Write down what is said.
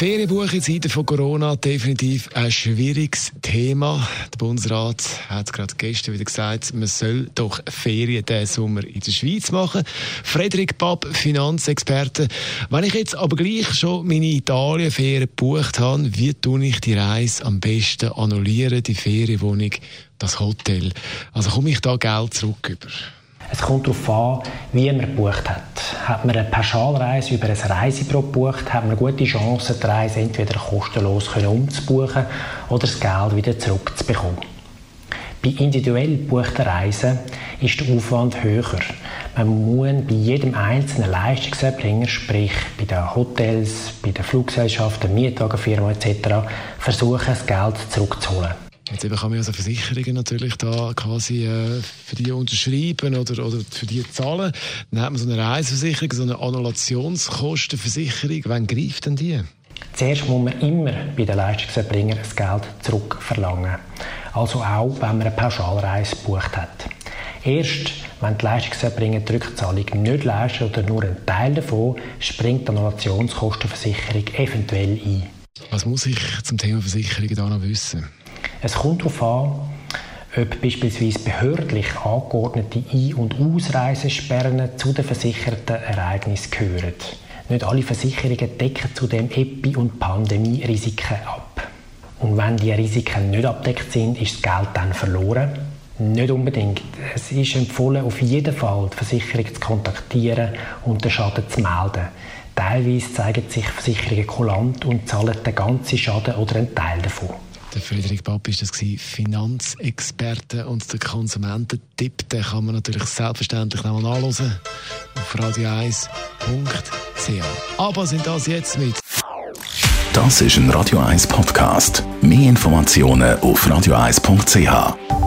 Ferienbuche von Corona definitiv ein schwieriges Thema. Der Bundesrat hat gerade gestern wieder gesagt, man soll doch Ferien diesen Sommer in der Schweiz machen. Frederik Papp, Finanzexperte. Wenn ich jetzt aber gleich schon meine Italienferien gebucht habe, wie tue ich die Reise am besten annullieren, die Ferienwohnung, das Hotel? Also komme ich da Geld zurück über? Es kommt darauf an, wie man gebucht hat. Hat man eine Pauschalreise über ein Reisebüro gebucht, hat man gute Chancen, die Reise entweder kostenlos umzubuchen oder das Geld wieder zurückzubekommen. Bei individuell gebuchten Reisen ist der Aufwand höher. Man muss bei jedem einzelnen Leistungserbringer, sprich bei den Hotels, bei den Fluggesellschaften, Mietwagenfirmen etc., versuchen, das Geld zurückzuholen. Jetzt eben kann man also Versicherungen natürlich da quasi äh, für die unterschreiben oder, oder für die zahlen. Dann hat man so eine Reiseversicherung, so eine Annulationskostenversicherung. Wann greift denn die? Zuerst muss man immer bei den Leistungserbringern das Geld zurückverlangen. Also auch, wenn man eine Pauschalreise gebucht hat. Erst wenn die Leistungserbringer die Rückzahlung nicht leisten oder nur einen Teil davon, springt die Annulationskostenversicherung eventuell ein. Was muss ich zum Thema Versicherungen da noch wissen? Es kommt darauf an, ob beispielsweise behördlich angeordnete Ein- und Ausreisesperren zu den versicherten Ereignissen gehören. Nicht alle Versicherungen decken zudem Epi- und Pandemie-Risiken ab. Und wenn diese Risiken nicht abdeckt sind, ist das Geld dann verloren. Nicht unbedingt. Es ist empfohlen, auf jeden Fall die Versicherung zu kontaktieren und den Schaden zu melden. Teilweise zeigen sich Versicherungen kulant und zahlen den ganzen Schaden oder einen Teil davon. Der Friedrich Papp ist das Finanzexperte und der Konsumententipp, den kann man natürlich selbstverständlich nochmal nachlesen auf radio1.ch. Aber sind das jetzt mit? Das ist ein Radio 1 Podcast. Mehr Informationen auf radio1.ch.